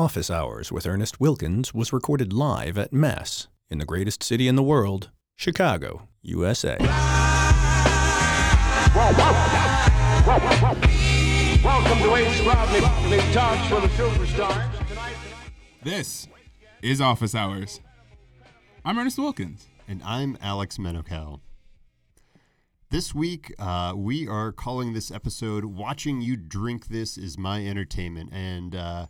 Office Hours with Ernest Wilkins was recorded live at Mass in the greatest city in the world, Chicago, USA. Welcome to H. Rodney. Big talks for the superstars. This is Office Hours. I'm Ernest Wilkins. And I'm Alex Menocal. This week, uh, we are calling this episode Watching You Drink This is My Entertainment. And uh,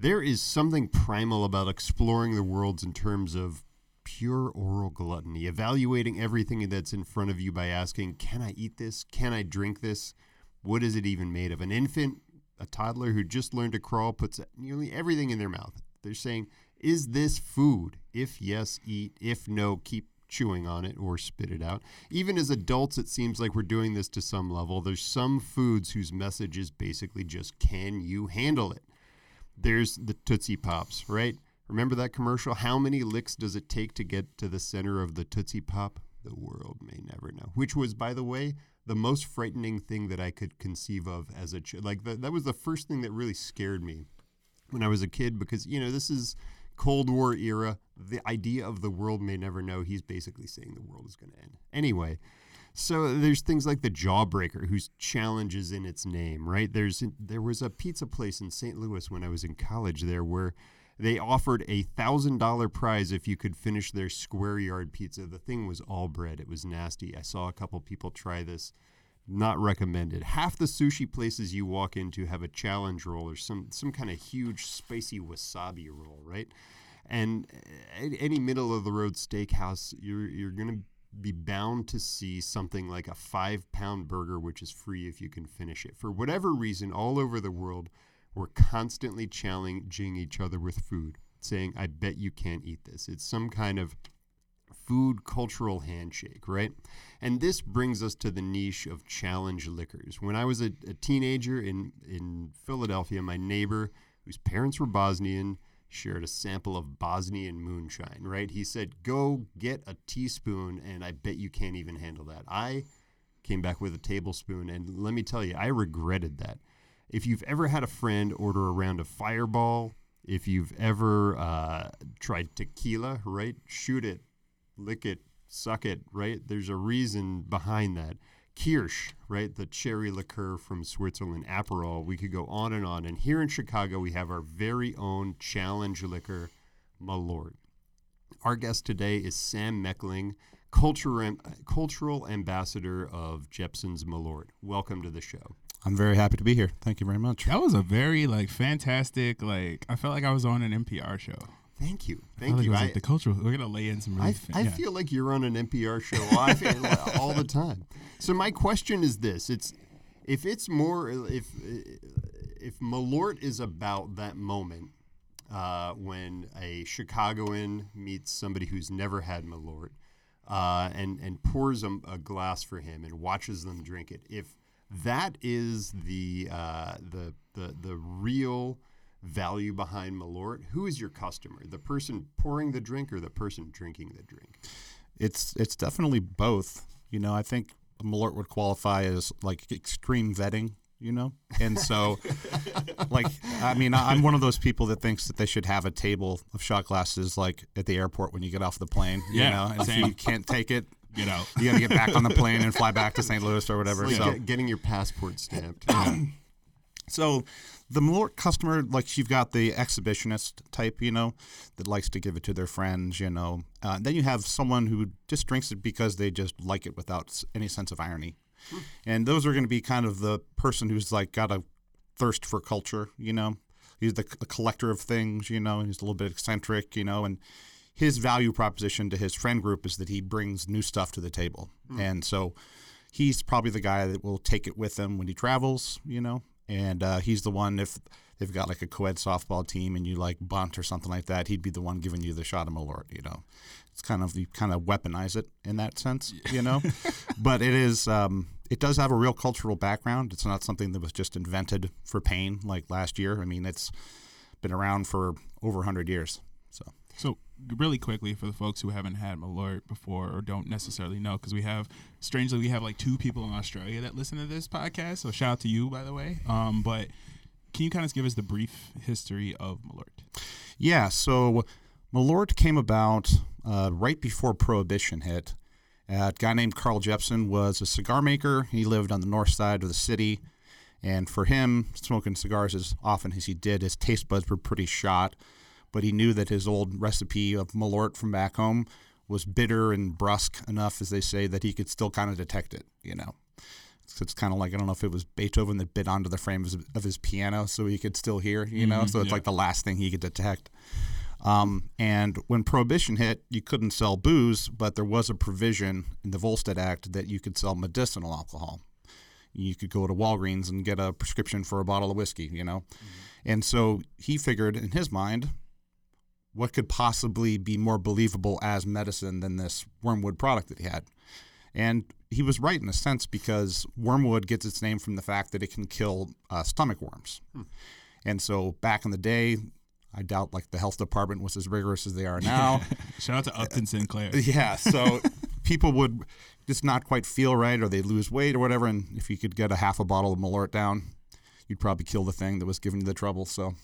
there is something primal about exploring the worlds in terms of pure oral gluttony, evaluating everything that's in front of you by asking, Can I eat this? Can I drink this? What is it even made of? An infant, a toddler who just learned to crawl, puts nearly everything in their mouth. They're saying, Is this food? If yes, eat. If no, keep chewing on it or spit it out. Even as adults, it seems like we're doing this to some level. There's some foods whose message is basically just, Can you handle it? There's the Tootsie Pops, right? Remember that commercial? How many licks does it take to get to the center of the Tootsie Pop? The world may never know. Which was, by the way, the most frightening thing that I could conceive of as a child. Like, the, that was the first thing that really scared me when I was a kid because, you know, this is Cold War era. The idea of the world may never know. He's basically saying the world is going to end. Anyway, so there's things like the Jawbreaker, whose challenge is in its name, right? There's there was a pizza place in St. Louis when I was in college there where they offered a thousand dollar prize if you could finish their square yard pizza. The thing was all bread. It was nasty. I saw a couple people try this. Not recommended. Half the sushi places you walk into have a challenge roll or some some kind of huge spicy wasabi roll, right? And eh, any middle of the road steakhouse, you're you're gonna be bound to see something like a five pound burger, which is free if you can finish it. For whatever reason, all over the world, we're constantly challenging each other with food, saying, I bet you can't eat this. It's some kind of food cultural handshake, right? And this brings us to the niche of challenge liquors. When I was a, a teenager in, in Philadelphia, my neighbor, whose parents were Bosnian, shared a sample of Bosnian moonshine, right? He said, Go get a teaspoon, and I bet you can't even handle that. I came back with a tablespoon, and let me tell you, I regretted that. If you've ever had a friend order a round of fireball, if you've ever uh, tried tequila, right? Shoot it, lick it, suck it, right? There's a reason behind that. Kirsch, right? The cherry liqueur from Switzerland, Aperol. We could go on and on. And here in Chicago, we have our very own challenge liquor, Malort. Our guest today is Sam Mechling, culture, cultural ambassador of Jeppson's Malort. Welcome to the show. I'm very happy to be here. Thank you very much. That was a very like fantastic. Like I felt like I was on an NPR show. Thank you. Thank like you. I, like the cultural. We're gonna lay in some. Really I, yeah. feel like you're on an NPR show all the time. So my question is this: It's if it's more if if Malort is about that moment uh, when a Chicagoan meets somebody who's never had Malort uh, and and pours a, a glass for him and watches them drink it. If that is the uh, the the the real value behind Malort, who is your customer? The person pouring the drink or the person drinking the drink? It's it's definitely both. You know, I think Malort would qualify as like extreme vetting. You know, and so, like, I mean, I- I'm one of those people that thinks that they should have a table of shot glasses, like at the airport when you get off the plane. Yeah, you know, and if same. you can't take it, you know, you got to get back on the plane and fly back to St. Louis or whatever. Like so, get- getting your passport stamped. So the Malort customer, like you've got the exhibitionist type, you know, that likes to give it to their friends, you know. Uh, then you have someone who just drinks it because they just like it without any sense of irony. And those are going to be kind of the person who's like got a thirst for culture, you know. He's the, the collector of things, you know. He's a little bit eccentric, you know, and his value proposition to his friend group is that he brings new stuff to the table. And so he's probably the guy that will take it with him when he travels, you know. And uh, he's the one if they've got like a co-ed softball team and you like bunt or something like that, he'd be the one giving you the shot of Malort, you know. It's kind of you kind of weaponize it in that sense, you know. but it is um, it does have a real cultural background. It's not something that was just invented for pain like last year. I mean, it's been around for over 100 years. So So really quickly for the folks who haven't had Malort before or don't necessarily know, because we have strangely we have like two people in Australia that listen to this podcast. So shout out to you, by the way. Um, but can you kind of give us the brief history of Malort? Yeah, so Malort came about uh, right before Prohibition hit. Uh, a guy named Carl Jeppson was a cigar maker. He lived on the north side of the city. And for him, smoking cigars as often as he did, his taste buds were pretty shot. But he knew that his old recipe of Malort from back home was bitter and brusque enough, as they say, that he could still kind of detect it, you know. So it's kind of like I don't know if it was Beethoven that bit onto the frame of his, of his piano so he could still hear, you know. so it's yeah. like the last thing he could detect. Um, and when Prohibition hit, you couldn't sell booze, but there was a provision in the Volstead Act that you could sell medicinal alcohol. You could go to Walgreens and get a prescription for a bottle of whiskey, you know. And so he figured in his mind, what could possibly be more believable as medicine than this wormwood product that he had? And he was right in a sense because wormwood gets its name from the fact that it can kill uh, stomach worms. And so back in the day, I doubt like the health department was as rigorous as they are now. Shout out to Upton Sinclair. yeah, so people would just not quite feel right or they'd lose weight or whatever. And if you could get a half a bottle of Malort down, you'd probably kill the thing that was giving you the trouble. So,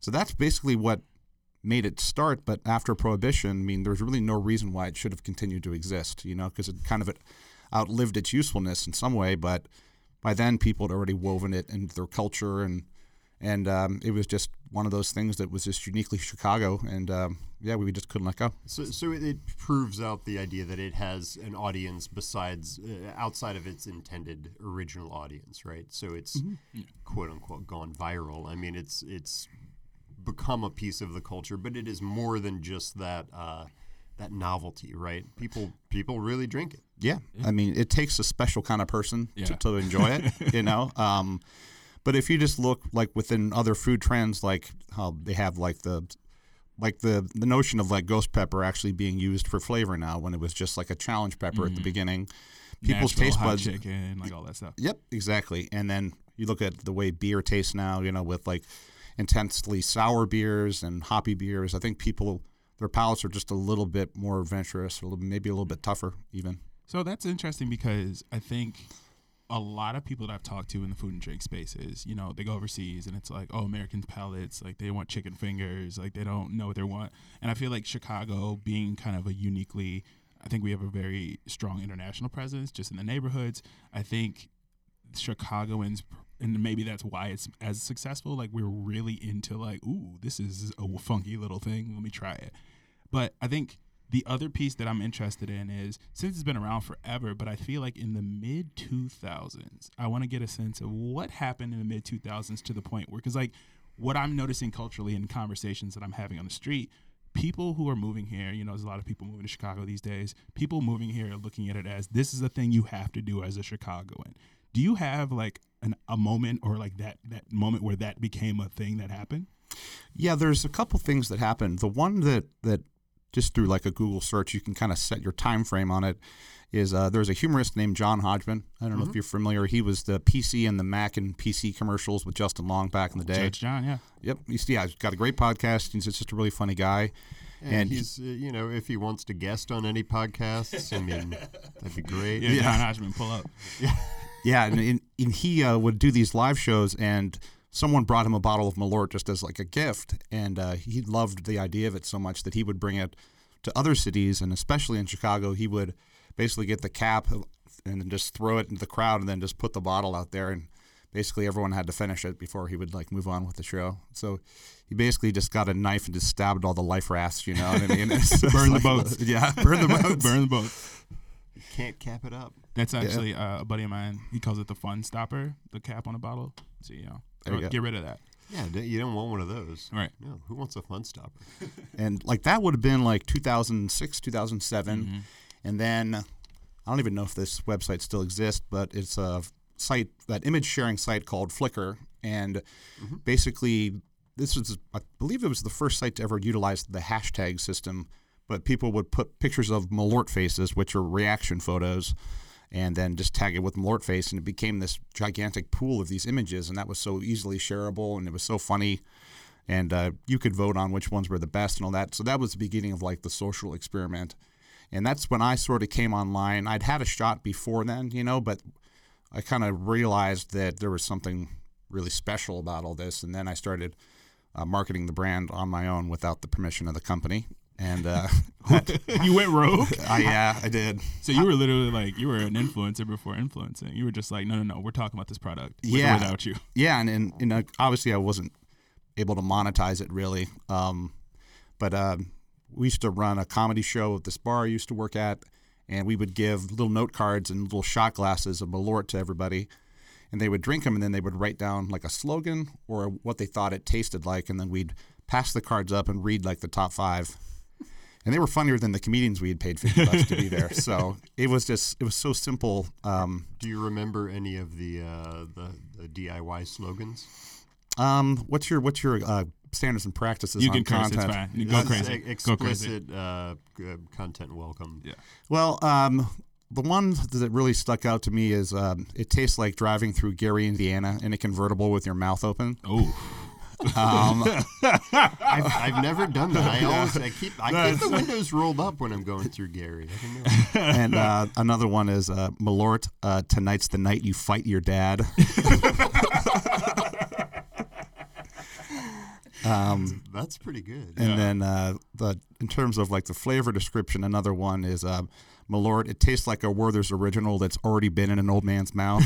so that's basically what made it start. But after Prohibition, I mean, there's really no reason why it should have continued to exist, you know, because it kind of outlived its usefulness in some way. But by then, people had already woven it into their culture and and um, it was just one of those things that was just uniquely Chicago, and um, yeah, we just couldn't let go. So, so it, it proves out the idea that it has an audience besides, uh, outside of its intended original audience, right? So it's quote unquote gone viral. I mean, it's it's become a piece of the culture, but it is more than just that uh, that novelty, right? People people really drink it. Yeah, I mean, it takes a special kind of person Yeah. to, to enjoy it, you know. Um, but if you just look like within other food trends, like how they have like the like the the notion of like ghost pepper actually being used for flavor now, when it was just like a challenge pepper at the beginning, people's Nashville taste hot buds chicken, like all that stuff. Yep, exactly. And then you look at the way beer tastes now, you know, with like intensely sour beers and hoppy beers. I think people, their palates are just a little bit more adventurous, little, maybe a little bit tougher, even. So that's interesting because I think a lot of people that I've talked to in the food and drink spaces, you know, they go overseas and it's like, oh, American palates, like they want chicken fingers, like they don't know what they want. And I feel like Chicago being kind of a uniquely, I think we have a very strong international presence just in the neighborhoods. I think Chicagoans, and maybe that's why it's as successful. Like we're really into like, ooh, this is a funky little thing. Let me try it. But I think the other piece that I'm interested in is since it's been around forever, but I feel like in the mid 2000s, I want to get a sense of what happened in the mid 2000s to the point where, because like what I'm noticing culturally in conversations that I'm having on the street, people who are moving here, you know, there's a lot of people moving to Chicago these days. People moving here are looking at it as this is a thing you have to do as a Chicagoan. Do you have like an, a moment or like that that moment where that became a thing that happened? Yeah, there's a couple things that happen. The one that that just through like a Google search, you can kind of set your time frame on it. Is uh, there's a humorist named John Hodgman. I don't know if you're familiar. He was the PC and the Mac and PC commercials with Justin Long back in the day. Judge John, yeah. Yep, he's yeah, he's got a great podcast. He's just a really funny guy. And, he's, uh, you know, if he wants to guest on any podcasts, I mean, that'd be great. Yeah, John Hodgman, pull up. Yeah, and, and, and he uh, would do these live shows, and someone brought him a bottle of Malort just as like a gift, and uh, he loved the idea of it so much that he would bring it to other cities, and especially in Chicago, he would basically get the cap and then just throw it into the crowd, and then just put the bottle out there, and basically everyone had to finish it before he would like move on with the show. So he basically just got a knife and just stabbed all the life rafts, you know what I mean? Burn the boats. Yeah, burn the boats. Burn the boats. Can't cap it up. That's actually uh, a buddy of mine. He calls it the fun stopper, the cap on a bottle. So, you know, There you go. get rid of that. Yeah, you don't want one of those. Right. No, who wants a fun stopper? and like that would have been like 2006 2007 and then i don't even know if this website still exists but it's a site that image sharing site called flickr and basically this was i believe it was the first site to ever utilize the hashtag system but people would put pictures of malort faces which are reaction photos and then just tag it with Malort face, and it became this gigantic pool of these images, and that was so easily shareable, and it was so funny, and uh, you could vote on which ones were the best and all that. So that was the beginning of like the social experiment, and that's when I sort of came online. I'd had a shot before then, you know, but I kind of realized that there was something really special about all this, and then I started uh, marketing the brand on my own without the permission of the company. And uh, you went rogue. I, yeah, I did. So you were literally like you were an influencer before influencing. You were just like, no, no, no, we're talking about this product with or Yeah. without you. Yeah, and and, and uh, obviously I wasn't able to monetize it really. Um, but um, we used to run a comedy show at this bar I used to work at, and we would give little note cards and little shot glasses of Malort to everybody, and they would drink them, and then they would write down like a slogan or what they thought it tasted like, and then we'd pass the cards up and read like the top five. And they were funnier than the comedians we had paid fifty bucks to be there. So it was just it was so simple. Um, Do you remember any of the uh, the, the DIY slogans? Um, what's your what's your uh, standards and practices You on can content? It's. You go That's crazy. e- Go crazy. Explicit uh, content welcome. Yeah. Well, um, the one that really stuck out to me is um, it tastes like driving through Gary, Indiana, in a convertible with your mouth open. Oh, Um, I've, I've never done that. I always I keep I keep the windows rolled up when I'm going through Gary. I and uh, another one is uh, Malort. Uh, Tonight's the night you fight your dad. um, That's pretty good. and then uh, the in terms of like the flavor description, another one is uh, Malort. It tastes like a Werther's original that's already been in an old man's mouth.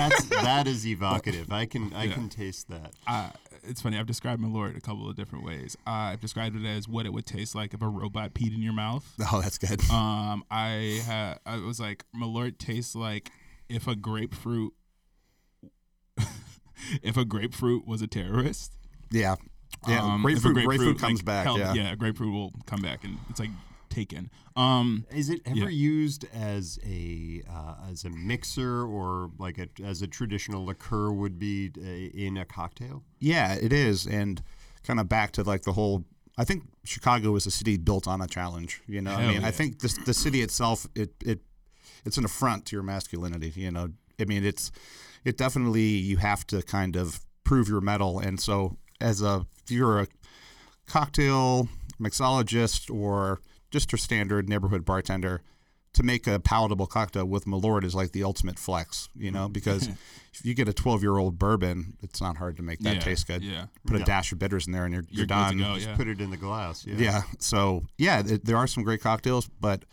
That's that is evocative. I can I can taste that. uh, it's funny. I've described Malort a couple of different ways. Uh, I've described it as what it would taste like if a robot peed in your mouth. oh, that's good. Um, I ha- I was like, Malort tastes like if a grapefruit, if a grapefruit was a terrorist. Yeah, yeah. Um, a grapefruit, grapefruit, comes like, back. held- yeah. yeah, grapefruit will come back, and it's like taken. Um, Is it ever Yeah. used as a uh, as a mixer or like a, as a traditional liqueur would be uh, in a cocktail? Yeah, it is, and kind of back to like the whole. I think Chicago is a city built on a challenge. You know, I Hell mean, I think this, the city itself, it it it's an affront to your masculinity. You know, I mean, it's it definitely you have to kind of prove your metal, and so as a if you're a cocktail mixologist or just a standard neighborhood bartender. To make a palatable cocktail with Malort is like the ultimate flex, you know, because if you get a 12 year old bourbon, it's not hard to make that yeah, taste good Yeah, put a Yeah. dash of bitters in there and you're, you're, you're, done. good to go. Just put it in the glass. Yeah. Yeah. So yeah, th- there are some great cocktails, but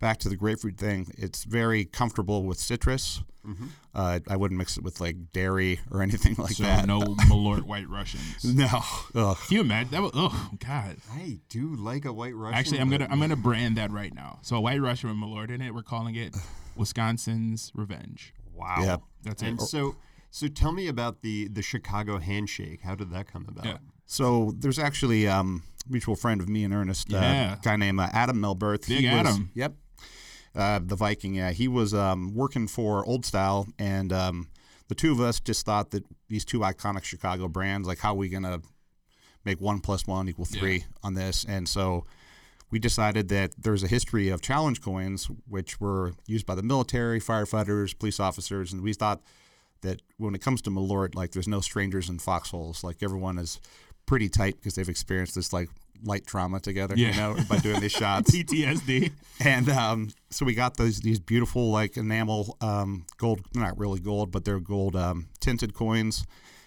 back to the grapefruit thing, it's very comfortable with citrus. Mm-hmm. Uh, I wouldn't mix it with like dairy or anything like so that. no Malort White Russians. No. Ugh. Can you imagine that? Was, oh God. I do like a white Russian. Actually, I'm gonna but I'm gonna brand that right now. So a White Russian with Malort in it. We're calling it Wisconsin's Revenge. Wow. Yeah. That's And it. so so tell me about the the Chicago handshake. How did that come about? Yeah. So there's actually um, a mutual friend of me and Ernest, Yeah. uh, guy named uh, Adam Melberth. Big was- Adam. Yep. Uh, the Viking, yeah. He was um, working for Old Style, and um, the two of us just thought that these two iconic Chicago brands, like, how are we going to make one plus one equal three on this? And so we decided that there's a history of challenge coins, which were used by the military, firefighters, police officers, and we thought that when it comes to Malort, like there's no strangers in foxholes. Like everyone is pretty tight because they've experienced this like light trauma together, you know, by doing these shots. PTSD. And um, so we got those these beautiful like enamel um, gold, not really gold, but they're gold um, tinted coins,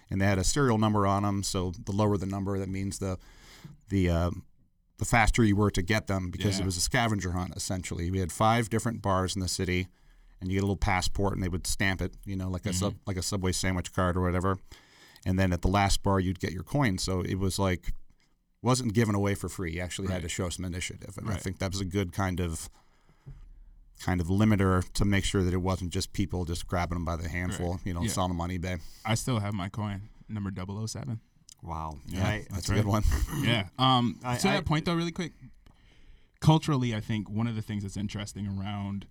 and they had a serial number on them. So the lower the number, that means the the um, the faster you were to get them because Yeah. it was a scavenger hunt essentially. We had five different bars in the city, and you get a little passport, and they would stamp it, you know, like a sub, like a Subway sandwich card or whatever. And then at the last bar, you'd get your coin. So it was like wasn't given away for free. You actually had to show some initiative, and I think that was a good kind of kind of limiter to make sure that it wasn't just people just grabbing them by the handful, you know, Yeah. selling them on eBay. I still have my coin number 007. Wow. Yeah. I, That's That's a good one. Yeah. Um. I- to I- that point, though, really quick. Culturally, I think one of the things that's interesting around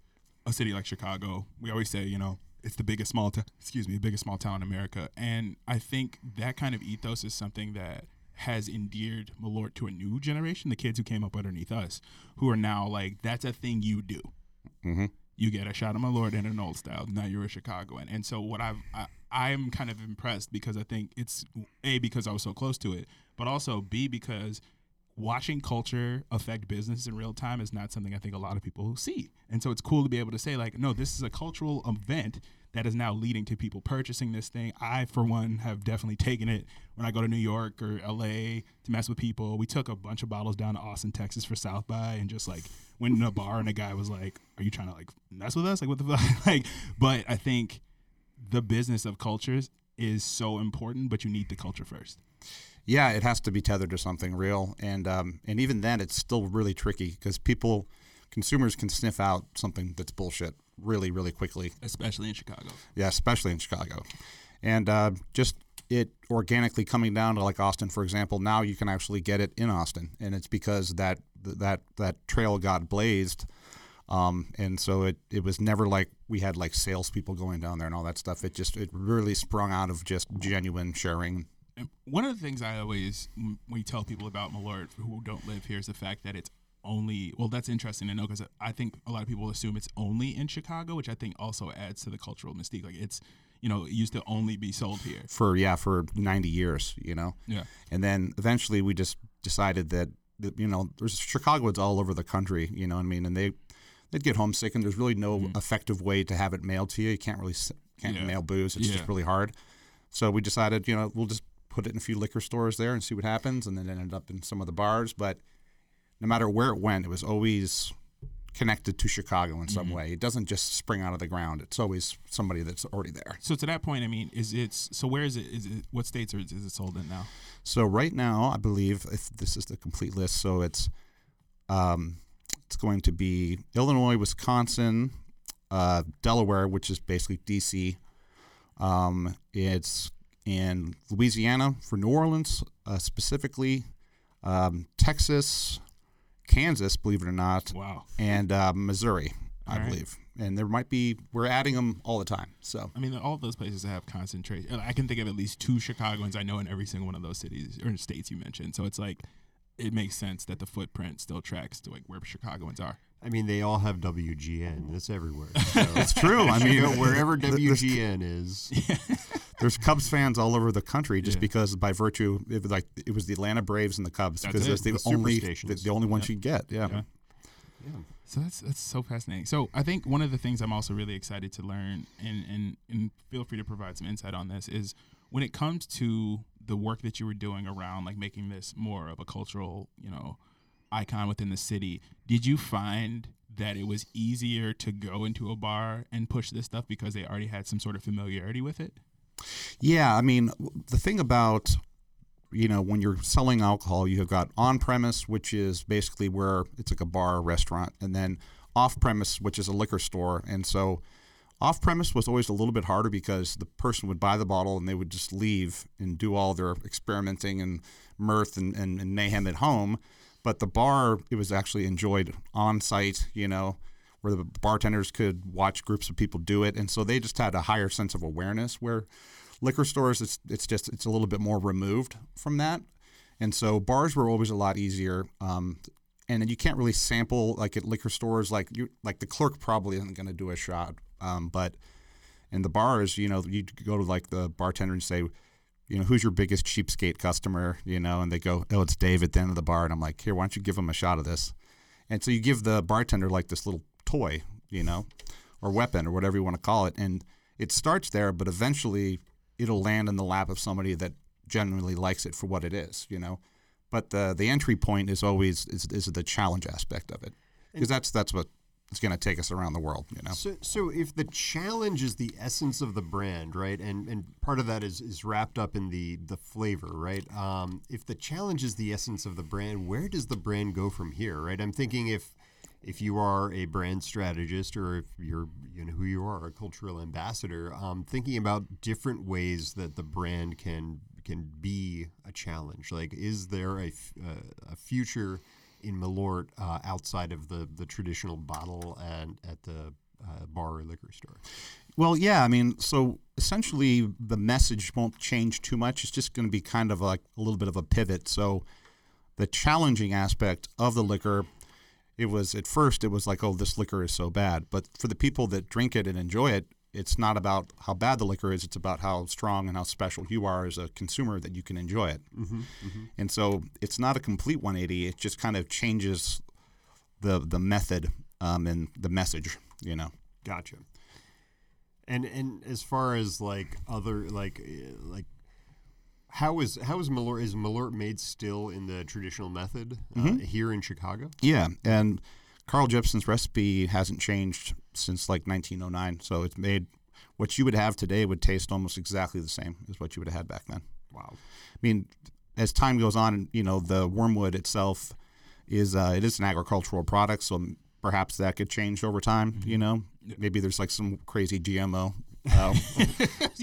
a city like Chicago, we always say, you know, it's the biggest small town. Excuse me, the biggest small town in America, and I think that kind of ethos is something that has endeared Malort to a new generation, the kids who came up underneath us, who are now like, that's a thing you do. hmm you get a shot of Malort in an old style. Now you're a Chicagoan, and so what I've I, I'm kind of impressed because I think it's a because I was so close to it, but also b because watching culture affect business in real time is not something I think a lot of people see, and so it's cool to be able to say like, no, this is a cultural event that is now leading to people purchasing this thing. I, for one, have definitely taken it when I go to New York or LA to mess with people. We took a bunch of bottles down to Austin, Texas for South by and just like went in a bar and a guy was like, Are you trying to like mess with us? Like, what the fuck? like, but I think the business of cultures is so important, but you need the culture first. Yeah, it has to be tethered to something real, and um, and even then, it's still really tricky because people, consumers can sniff out something that's bullshit really, really quickly. Especially in Chicago. Yeah, especially in Chicago, and uh, just it organically coming down to like Austin, for example. Now you can actually get it in Austin, and it's because that that that trail got blazed. Um, and so it, it was never like we had like salespeople going down there and all that stuff. It just it really sprung out of just genuine sharing And one of the things I always when we tell people about Malort who don't live here is the fact that it's only well that's interesting to know because I think a lot of people assume it's only in Chicago, which I think also adds to the cultural mystique. Like it's you know it used to only be sold here. for yeah for 90 years you know Yeah. and then eventually we just decided that, you know there's chicagoans all over the country you know what i mean and they they'd get homesick and there's really no mm-hmm. effective way to have it mailed to you you can't really can't Yeah. mail booze it's Yeah. just really hard so we decided you know we'll just put it in a few liquor stores there and see what happens and then it ended up in some of the bars but no matter where it went it was always connected to chicago in some way it doesn't just spring out of the ground it's always somebody that's already there So to that point, I mean, is it so? Where is it? Is it what states are, is it sold in now? So right now, I believe if this is the complete list, so it's um, it's going to be Illinois, Wisconsin, uh, Delaware, which is basically DC. Um, it's in Louisiana for New Orleans uh, specifically, um, Texas, Kansas, believe it or not, Wow. and uh, Missouri, I All right. believe. And there might be we're adding them all the time. So I mean, all those places have concentration. I can think of at least two Chicagoans I know in every single one of those cities or states you mentioned. So it's like it makes sense that the footprint still tracks to like where Chicagoans are. I mean, they all have WGN. It's everywhere. So it's true. I mean, wherever WGN is. There's Cubs fans all over the country just Yeah. because by virtue it was like it was the Atlanta Braves and the Cubs because it, that's the, the only the, the only ones you get. Yeah. Yeah. So that's that's so fascinating. So I think one of the things I'm also really excited to learn, and and and feel free to provide some insight on this, is when it comes to the work that you were doing around like making this more of a cultural, you know, icon within the city. Did you find that it was easier to go into a bar and push this stuff because they already had some sort of familiarity with it? Yeah, I mean, the thing about you know when you're selling alcohol, you have got on premise, which is basically where it's like a bar, or restaurant, and then off premise, which is a liquor store. And so, off premise was always a little bit harder because the person would buy the bottle and they would just leave and do all their experimenting and mirth and, and, and mayhem at home. But the bar, it was actually enjoyed on site, you know, where the bartenders could watch groups of people do it, and so they just had a higher sense of awareness. Where liquor stores, it's it's just it's a little bit more removed from that, and so bars were always a lot easier. Um, and then you can't really sample like at liquor stores, like you like the clerk probably isn't going to do a shot, um, but in the bars, you know, you go to like the bartender and say, you know, who's your biggest cheapskate customer, you know, and they go, oh, it's Dave at the end of the bar, and I'm like, here, why don't you give him a shot of this? And so you give the bartender like this little toy, you know, or weapon or whatever you want to call it. And it starts there, but eventually it'll land in the lap of somebody that genuinely likes it for what it is, you know. But the the entry point is always is, is the challenge aspect of it, because that's that's what it's going to take us around the world, you know. So, so if the challenge is the essence of the brand, right, and and part of that is is wrapped up in the the flavor, right? Um, if the challenge is the essence of the brand, where does the brand go from here, right? I'm thinking if if you are a brand strategist or if you're you know who you are, a cultural ambassador, um, thinking about different ways that the brand can can be a challenge. Like, is there a uh, a future in Malort uh, outside of the the traditional bottle and at the uh, bar or liquor store? Well, yeah, I mean, so essentially the message won't change too much. It's just going to be kind of like a little bit of a pivot. So the challenging aspect of the liquor, it was at first it was like, oh, this liquor is so bad. But for the people that drink it and enjoy it, it's not about how bad the liquor is. It's about how strong and how special you are as a consumer that you can enjoy it. And so it's not a complete 180. It just kind of changes the the method um, and the message. You know. Gotcha. And and as far as like other like uh, like how is how is Malort is Malort made still in the traditional method uh, here in Chicago? Yeah, and Carl Jeppson's recipe hasn't changed since like 1909. So it's made what you would have today would taste almost exactly the same as what you would have had back then. Wow. I mean, as time goes on, you know, the wormwood itself is uh, it is an agricultural product, so perhaps that could change over time. You know, maybe there's like some crazy GMO uh,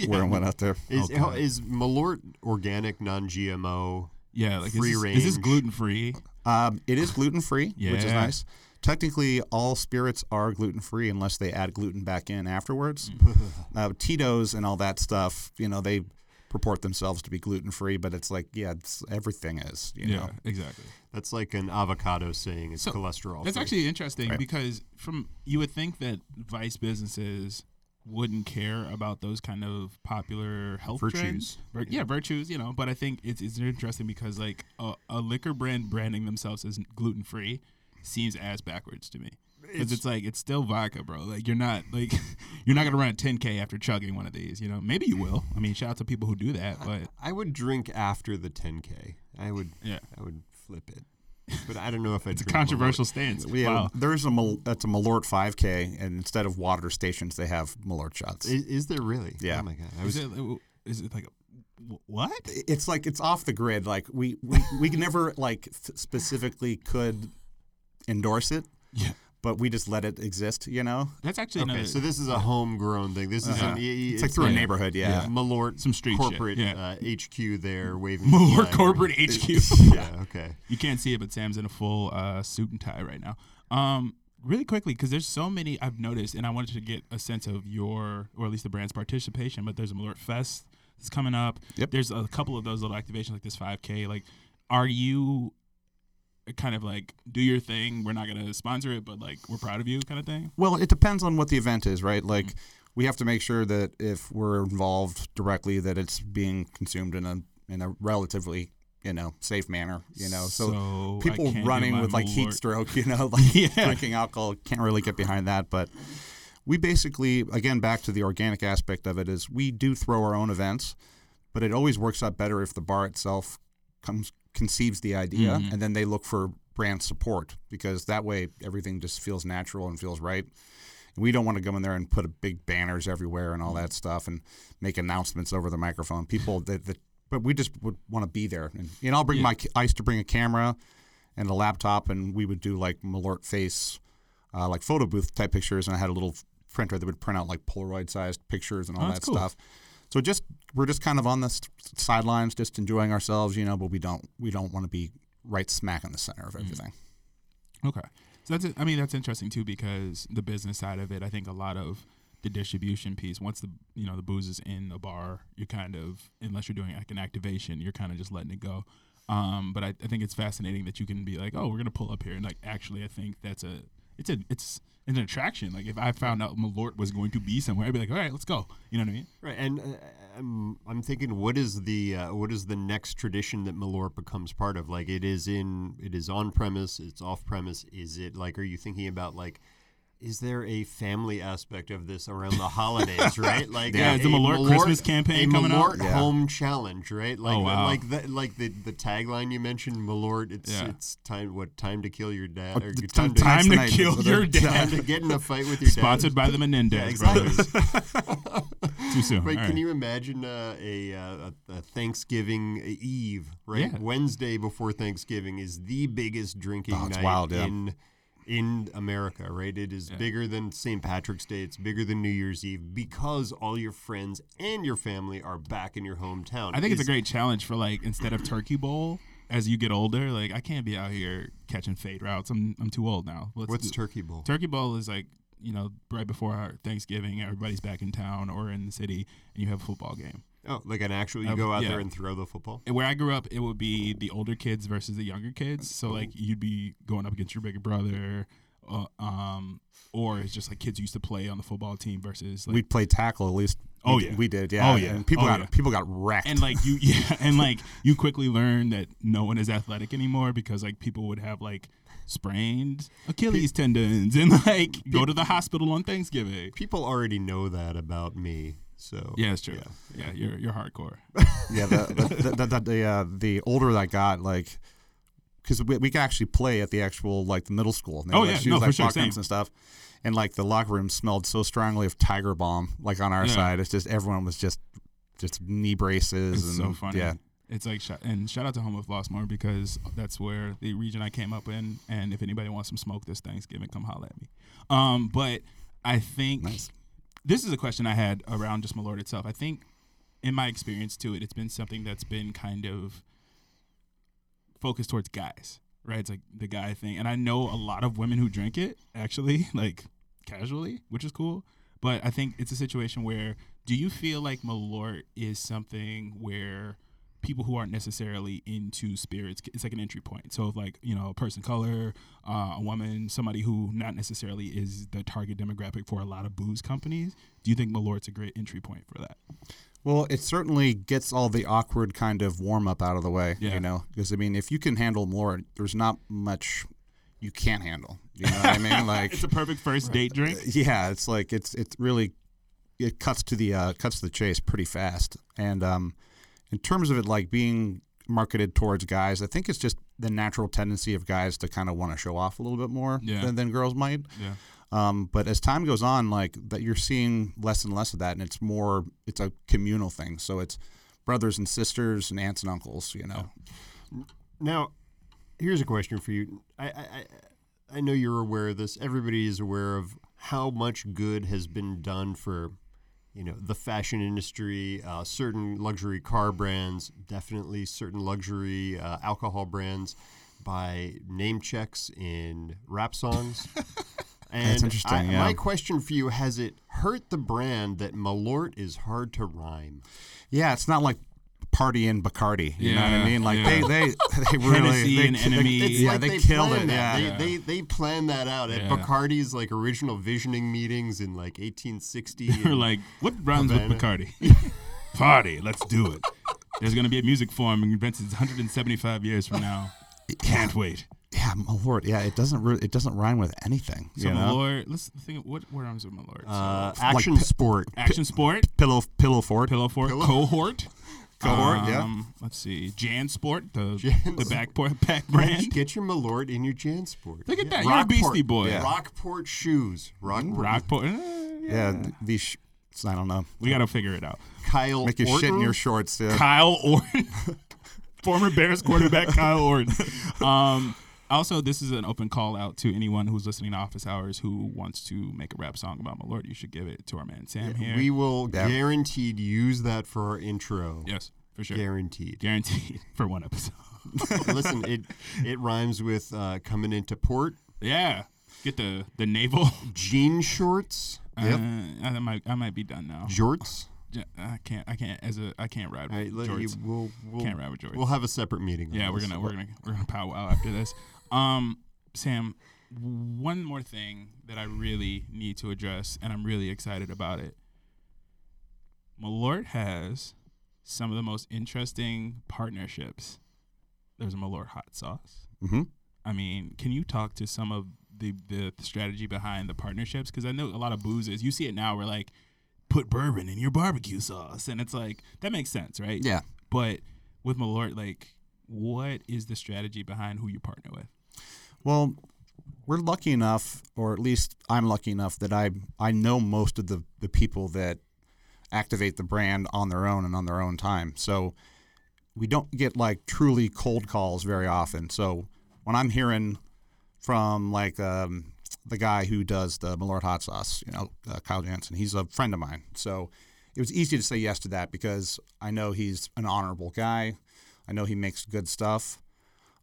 where it went out there. Is how- is Malort organic, non-GMO? Yeah, like Free is, this, is this gluten free? Um, it is gluten free, which is nice. Technically, all spirits are gluten free unless they add gluten back in afterwards. uh, Tito's and all that stuff, you know, they purport themselves to be gluten free, but it's like, yeah, it's, everything is. You Yeah, know, exactly. That's like an avocado saying it's So, cholesterol. That's actually interesting Right. because from you would think that vice businesses wouldn't care about those kind of popular health Virtues. trends. Vir- yeah. virtues, you know. But I think it's it's interesting because like a, a liquor brand branding themselves as gluten free seems as backwards to me. Because it's, like it's still vodka, bro. Like you're not like you're not gonna run a 10k after chugging one of these. You know, maybe you will. I mean, shout out to people who do that. But I would drink after the 10k. I would. Yeah. I would flip it. But I don't know if it's a controversial Malort. stance. wow. there's a Mal- that's a Malort 5K, and instead of water stations, they have Malort shots. Is, is there really? Yeah. Oh my god. I Is it, is it like a, what? it's like it's off the grid. Like we we, we never like f- specifically could endorse it, Yeah. But we just let it exist. You know, That's actually Okay, another. so this is a homegrown thing. This is Uh-huh. an, i- it's like through yeah. a neighborhood. Yeah. Malort Some street shit, corporate yeah. uh, HQ there waving More flag. corporate HQ. Yeah. Okay. you can't see it, but Sam's in a full uh, suit and tie right now. Um, really quickly, because there's so many I've noticed, and I wanted to get a sense of your, or at least the brand's participation. But there's a Malort Fest that's coming up. Yep. There's a couple of those little activations, like this 5K. Like, are you kind of like do your thing? We're not gonna sponsor it, but like we're proud of you, kind of thing. Well, it depends on what the event is, right? Like Mm-hmm. we have to make sure that if we're involved directly, that it's being consumed in a in a relatively you know safe manner. You know, so, So people running with like heat stroke, you know, like Yeah. drinking alcohol, can't really get behind that. But we basically, again, back to the organic aspect of it, is we do throw our own events, but it always works out better if the bar itself comes conceives the idea Mhm. and then they look for brand support because that way everything just feels natural and feels right. We don't want to go in there and put a big banners everywhere and all that stuff and make announcements over the microphone. People that, that but we just would want to be there. And you know, I'll bring Yeah. my I used to bring a camera and a laptop, and we would do like Malort face, uh, like photo booth type pictures. And I had a little printer that would print out like Polaroid sized pictures and all Oh, that cool. stuff. So just we're just kind of on the s- sidelines, just enjoying ourselves, you know. But we don't we don't want to be right smack in the center Mm-hmm. of everything. Okay. So that's I mean that's interesting too because the business side of it, I think a lot of the distribution piece, once the you know the booze is in the bar, you're kind of unless you're doing like an activation, you're kind of just letting it go. Um, but I, I think it's fascinating that you can be like, oh, we're gonna pull up here, and like actually, I think that's a it's a it's an attraction. Like if I found out Malort was going to be somewhere, I'd be like, all right, let's go. You know what I mean? Right, and uh, I'm I'm thinking, what is the uh, what is the next tradition that Malort becomes part of? Like, it is in it is on premise, it's off premise. Is it like? Are you thinking about like? Is there a family aspect of this around the holidays, right? Like, Yeah, a, is the Malort Christmas campaign a coming up? Malort Yeah. home challenge, right? Like, Oh, wow. like the like the, the tagline you mentioned, Malort. It's Yeah. it's time what time to kill your dad or time, to, Time to kill your a- time dad. to get in a fight with your dad. Sponsored by the Menendez Yeah, exactly. brothers. Too soon. All can right. you imagine uh, a, uh, a, a Thanksgiving Eve, right? Wednesday before Thanksgiving is the biggest drinking Oh, it's night wild, in in America, right? It is bigger than St. Patrick's Day. It's bigger than New Year's Eve because all your friends and your family are back in your hometown. I think it's a great challenge for like instead of turkey bowl as you get older. Like I can't be out here catching fade routes. I'm I'm too old now. Let's What's do- Turkey Bowl? Turkey bowl is like you know right before our Thanksgiving, everybody's back in town or in the city, and you have a football game. Oh, like an actual, you go out yeah. there and throw the football? And where I grew up, it would be the older kids versus the younger kids. So like you'd be going up against your bigger brother, uh, um, or it's just like kids used to play on the football team versus like we played tackle at least. Oh, we, yeah. we did. Yeah. Oh, yeah. And people Oh, got yeah. people got wrecked. and like you yeah and like you quickly learn that no one is athletic anymore because like people would have like sprained Achilles tendons and like go to the hospital on Thanksgiving. People already know that about me. So Yeah, it's true. Yeah, yeah you're you're hardcore. Yeah, the the, the, the, the, uh, the older I got, like, because we, we could actually play at the actual like the middle school. And they Oh, yeah. actually No, use, for like, sure, same. and stuff. And like the locker room smelled so strongly of Tiger Balm. Like on our Yeah. side, it's just everyone was just just knee braces It's and so funny. yeah. It's like and shout out to Homewood-Flossmoor because that's where the region I came up in. And if anybody wants some smoke this Thanksgiving, come holla at me. Um, but I think Nice. This is a question I had around just Malort itself. I think in my experience to it, it's been something that's been kind of focused towards guys, right? It's like the guy thing. And I know a lot of women who drink it actually, like casually, which is cool. But I think it's a situation where do you feel like Malort is something where people who aren't necessarily into spirits it's like an entry point so if like you know a person of color uh, a woman somebody who not necessarily is the target demographic for a lot of booze companies do you think malort's a great entry point for that Well, it certainly gets all the awkward kind of warm up out of the way. Yeah. You know, because I mean, if you can handle more, there's not much you can't handle. You know what I mean? Like, it's a perfect first date drink yeah, it's like it's it's really it cuts to the uh, cuts to the chase pretty fast. And um, in terms of it like being marketed towards guys, I think it's just the natural tendency of guys to kind of want to show off a little bit more Yeah. than, than girls might. yeah Um, but as time goes on, like that, you're seeing less and less of that, and it's more it's a communal thing. So it's brothers and sisters and aunts and uncles. You know, Now, here's a question for you. I, I, I- I know you're aware of this. Everybody is aware of how much good has been done for, you know, the fashion industry, uh, certain luxury car brands, definitely certain luxury uh, alcohol brands, by name checks in rap songs. And interesting, I- yeah. My question for you: Has it hurt the brand that Malort is hard to rhyme? yeah, it's not like party in Bacardi. You know what I mean? Like yeah. they they they really they, they- yeah, like they, they, killed it. that. Yeah. They, they they planned that out at Yeah. Bacardi's like original visioning meetings in like 1860. They're like what rhymes with bacardi party let's do it there's going to be a music form invented 175 years from now can't wait yeah, my lord. Yeah, it doesn't re- it doesn't rhyme with anything. so you know? malort let's think of what what rhymes with my lord? uh, action sport. action sport Pillow pillow fort. pillow fort cohort Cohort, yeah. Um, Let's see. Jansport, the Jan the back back brand. Get your Malort in your Jansport. Look at that. You're a Beastie Boy. Yeah. Rockport shoes. Rockport. Rockport. eh, Yeah, th- these. Sh- I don't know. We got to figure it out. Kyle Make you shit in Orton. your shorts. Yeah. Kyle Orton, former Bears quarterback Kyle Orton. Um, also, this is an open call out to anyone who's listening to Office Hours who wants to make a rap song about Malort. You should give it to our man Sam here. We will Yeah. guaranteed use that for our intro. yes, for sure. Guaranteed. Guaranteed for one episode. Listen, it it rhymes with uh, coming into port, yeah. Get the the naval. jean shorts, Yep. Uh, I might I might be done now. jorts. J- I can't I can't as a I can't ride with let you, we'll we'll, Can't ride with jorts. we'll have a separate meeting. Yeah, we're gonna we're gonna we're gonna powwow after this. Um, Sam, one more thing that I really need to address, and I'm really excited about it. Malort has some of the most interesting partnerships. There's a Malort hot sauce. hmm I mean, can you talk to some of the the strategy behind the partnerships? Because I know a lot of boozes. You see it now. Where like put bourbon in your barbecue sauce, and it's like that makes sense, right? Yeah. But with Malort, like, what is the strategy behind who you partner with? Well, we're lucky enough, or at least I'm lucky enough that I I know most of the the people that activate the brand on their own and on their own time. So we don't get like truly cold calls very often. So when I'm hearing from like um, the guy who does the Malort hot sauce, you know, uh, Kyle Jansen, he's a friend of mine. So it was easy to say yes to that because I know he's an honorable guy. I know he makes good stuff.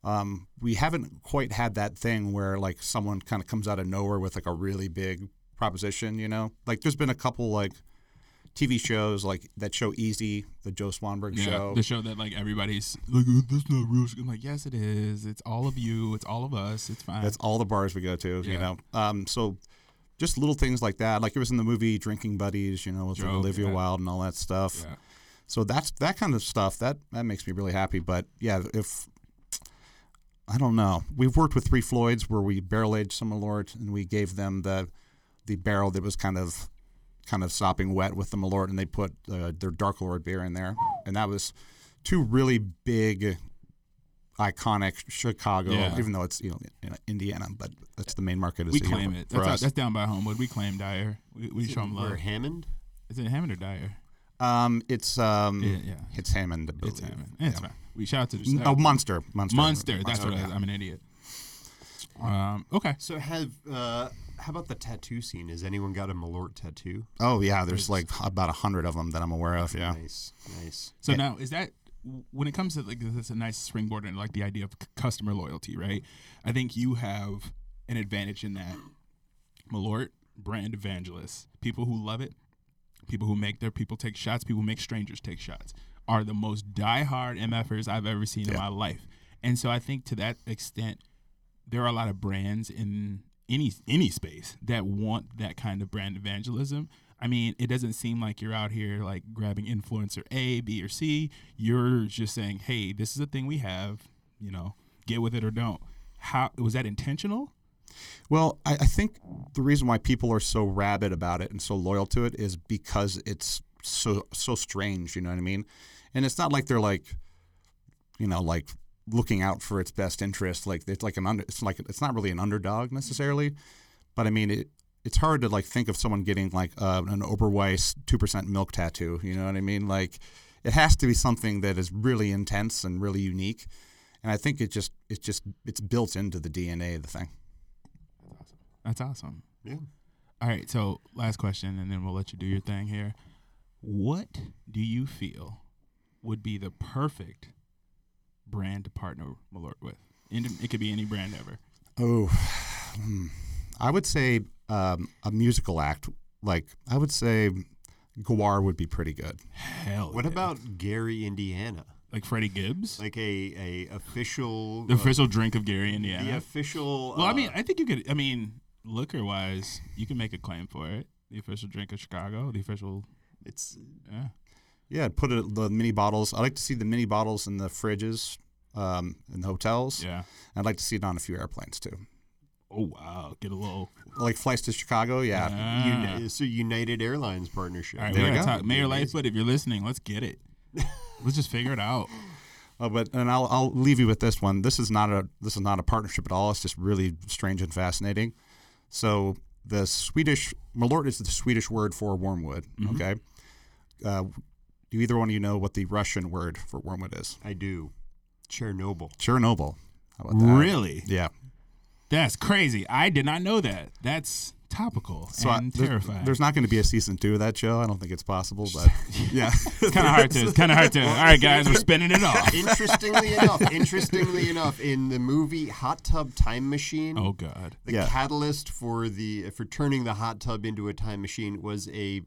Um, we haven't quite had that thing where like someone kind of comes out of nowhere with like a really big proposition, you know? Like there's been a couple like TV shows like that show Easy, the Joe Swanberg show. the show that like everybody's like, "Oh, that's not real. I'm like, yes, it is. It's all of you. It's all of us. It's fine. That's all the bars we go to, Yeah. you know. Um, so just little things like that. Like it was in the movie Drinking Buddies, you know, with Olivia yeah. Wilde and all that stuff. yeah. So that's that kind of stuff. That that makes me really happy. But yeah, if I don't know. We've worked with Three Floyds where we barrel aged some Malort and we gave them the the barrel that was kind of kind of sopping wet with the Malort and they put uh, their Dark Lord beer in there, and that was two really big, iconic Chicago. Yeah. Even though it's you know in Indiana, but that's the main market. Is We here claim it. for That's, us. that's down by Homewood. We claim Dyer. We, we show them Or love. Hammond? Is it Hammond or Dyer? Um, it's um, Yeah, yeah. it's Hammond. I It's believe. Hammond. It's Yeah. fine. We shout out to N- Oh, Munster. Munster. Munster. That's what I, yeah. I'm an idiot. Um, okay. So have uh, how about the tattoo scene? Has anyone got a Malort tattoo? Oh yeah, there's like about a hundred of them that I'm aware of. Yeah. Nice, nice. So now is that when it comes to like this is a nice springboard and like the idea of c- customer loyalty, right? I think you have an advantage in that Malort brand evangelists, people who love it, people who make their people take shots, people who make strangers take shots, are the most diehard MFers I've ever seen in my life. And so I think to that extent, there are a lot of brands in any any space that want that kind of brand evangelism. I mean, it doesn't seem like you're out here like grabbing influencer A, B, or C. You're just saying, "Hey, this is a thing we have. You know, get with it or don't." How was that intentional? Well, I, I think the reason why people are so rabid about it and so loyal to it is because it's so so strange. You know what I mean? And it's not like they're like, you know, like looking out for its best interest. Like it's like an under. It's like it's not really an underdog necessarily, but I mean it. It's hard to like think of someone getting like uh, an Oberweis two percent milk tattoo. You know what I mean? Like it has to be something that is really intense and really unique. And I think it just it's just it's built into the DNA of the thing. That's awesome. Yeah. All right, so last question, and then we'll let you do your thing here. What do you feel would be the perfect brand to partner Malort with? It could be any brand ever. Oh, hmm. I would say um, a musical act. Like I would say, Gwar would be pretty good. Hell. What yeah. about Gary, Indiana? like Freddie Gibbs, Like a a official the uh, official drink of Gary, Indiana? the official. well, I uh, mean, I think you could. I mean, liquor wise, you can make a claim for it. The official drink of Chicago, the official. it's Yeah. Yeah, put it the mini bottles. I like to see the mini bottles in the fridges um, in the hotels. Yeah. I'd like to see it on a few airplanes too. Oh wow, get a little. Like flights to Chicago. Yeah. Ah. uni- it's a United Airlines partnership. All right, There we you gotta go. talk. Mayor Lightfoot, if you're listening, let's get it. let's just figure it out. Uh, but and I'll I'll leave you with this one. This is not a this is not a partnership at all. It's just really strange and fascinating. So the Swedish Malort is the Swedish word for wormwood. Okay. Uh, do either one of you know what the Russian word for wormwood is? I do. Chernobyl. Chernobyl. How about that? Really? Yeah. That's crazy. I did not know that. That's topical So and there- terrifying. there's not going to be a season two of that show. I don't think it's possible, but yeah. It's kind of hard to. It's Kind of hard to. All right, guys, we're spinning it off. interestingly enough, interestingly enough, in the movie Hot Tub Time Machine, Oh God. the Yeah. catalyst for the for turning the hot tub into a time machine was a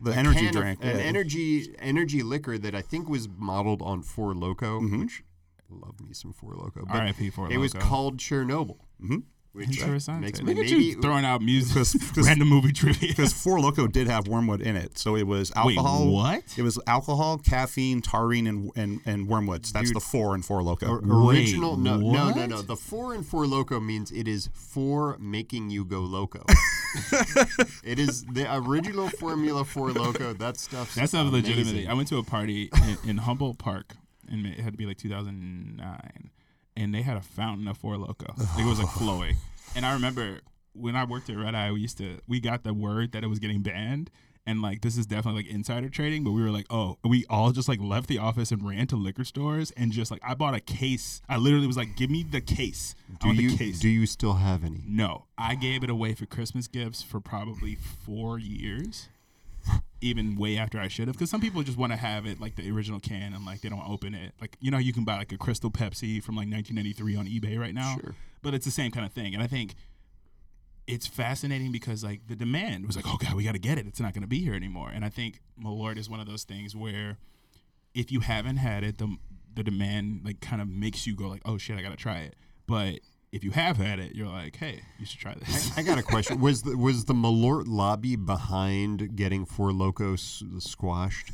the energy can of- drink. an energy energy liquor that I think was modeled on Four Loko, Mm-hmm. which love me some Four Loko. But R.I.P. Four It was called Chernobyl, mm-hmm. Which Interesting. makes Look me at maybe you throwing out music 'Cause- 'cause- random movie trivia. Because Four Loko did have wormwood in it, so it was Wait, alcohol. what? It was alcohol, caffeine, taurine, and and, and wormwoods. That's Dude. the four in Four Loko. or- Wait, original. no, no, no, no. The four and four loco means it is for making you go loco. it is the original formula for loco. That stuff. That's not legitimately. I went to a party in, in Humboldt Park, and it had to be like 2009, and they had a fountain of Four Loko. It was like flowing, and I remember when I worked at Red Eye, we used to we got the word that it was getting banned. And like this is definitely like insider trading, but we were like, oh, we all just like left the office and ran to liquor stores and just like I bought a case. I literally was like, give me the case. Do you the case. do you still have any? No, I gave it away for Christmas gifts for probably four years, even way after I should have. Because some people just want to have it like the original can and like they don't open it. Like you know, you can buy like a Crystal Pepsi from like 1993 on eBay right now. Sure. But it's the same kind of thing, and I think it's fascinating because like the demand was like, oh god, we got to get it. It's not going to be here anymore. And I think Malort is one of those things where if you haven't had it, the the demand like kind of makes you go like, oh shit, I got to try it. But if you have had it, you're like, hey, you should try this. I got a question. Was the, was the Malort lobby behind getting Four Lokos squashed?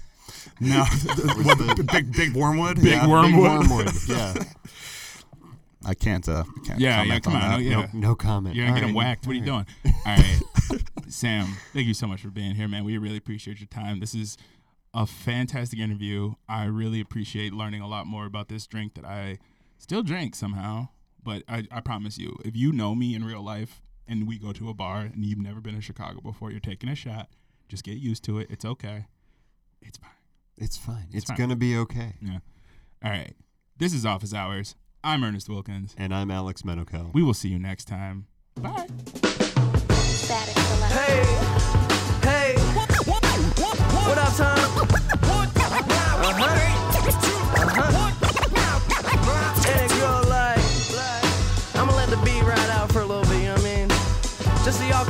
no, what, the big big wormwood. Big yeah. worm- Big Wormwood. wormwood. Yeah. I can't. Uh, I can't Yeah, yeah, comment come on on. that. Oh, yeah. No, no comment. You're gonna All get him right. whacked. What are you All doing? All right, Sam. Thank you so much for being here, man. We really appreciate your time. This is a fantastic interview. I really appreciate learning a lot more about this drink that I still drink somehow. But I, I promise you, if you know me in real life and we go to a bar and you've never been in Chicago before, you're taking a shot. Just get used to it. It's okay. It's fine. It's fine. It's fine. gonna be okay. Yeah. All right. This is Office Hours. I'm Ernest Wilkins. And I'm Alex Menokel. We will see you next time. Bye. Hey, hey, what up, Tom?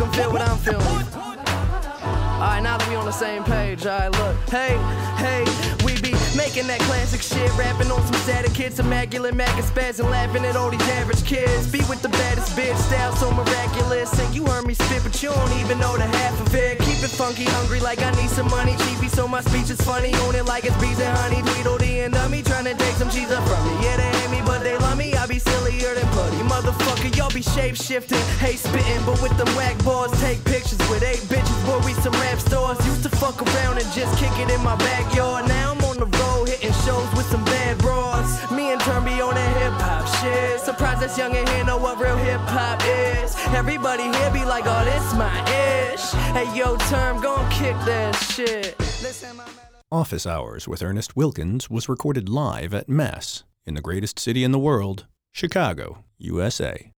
Can feel what I'm feeling. Alright, now that we on the same page, alright, look. Hey, hey, making that classic shit, rapping on some static kids, immaculate maggot spaz, and laughing at all these average kids. Be with the baddest bitch, style so miraculous. And you heard me spit, but you don't even know the half of it. Keep it funky, hungry, like I need some money. Cheapy, so my speech is funny. Own it like it's bees and honey. Tweedledee and dummy, trying to take some cheese up from me. Yeah, they hate me, but they love me. I be sillier than putty. Motherfucker, y'all be shape shifting, hate spitting, but with them whack balls, take pictures with eight bitches. Boy, we some rap stars. Used to fuck around and just kick it in my backyard. Now I'm the road hitting shows with some bad bras. Me and Term on that hip hop shit. Surprised this here know what real hip hop is. Everybody here be like, oh, this my ish. Hey, yo, Term, gon' kick that shit. Office Hours with Ernest Wilkins was recorded live at Mess in the greatest city in the world, Chicago, USA.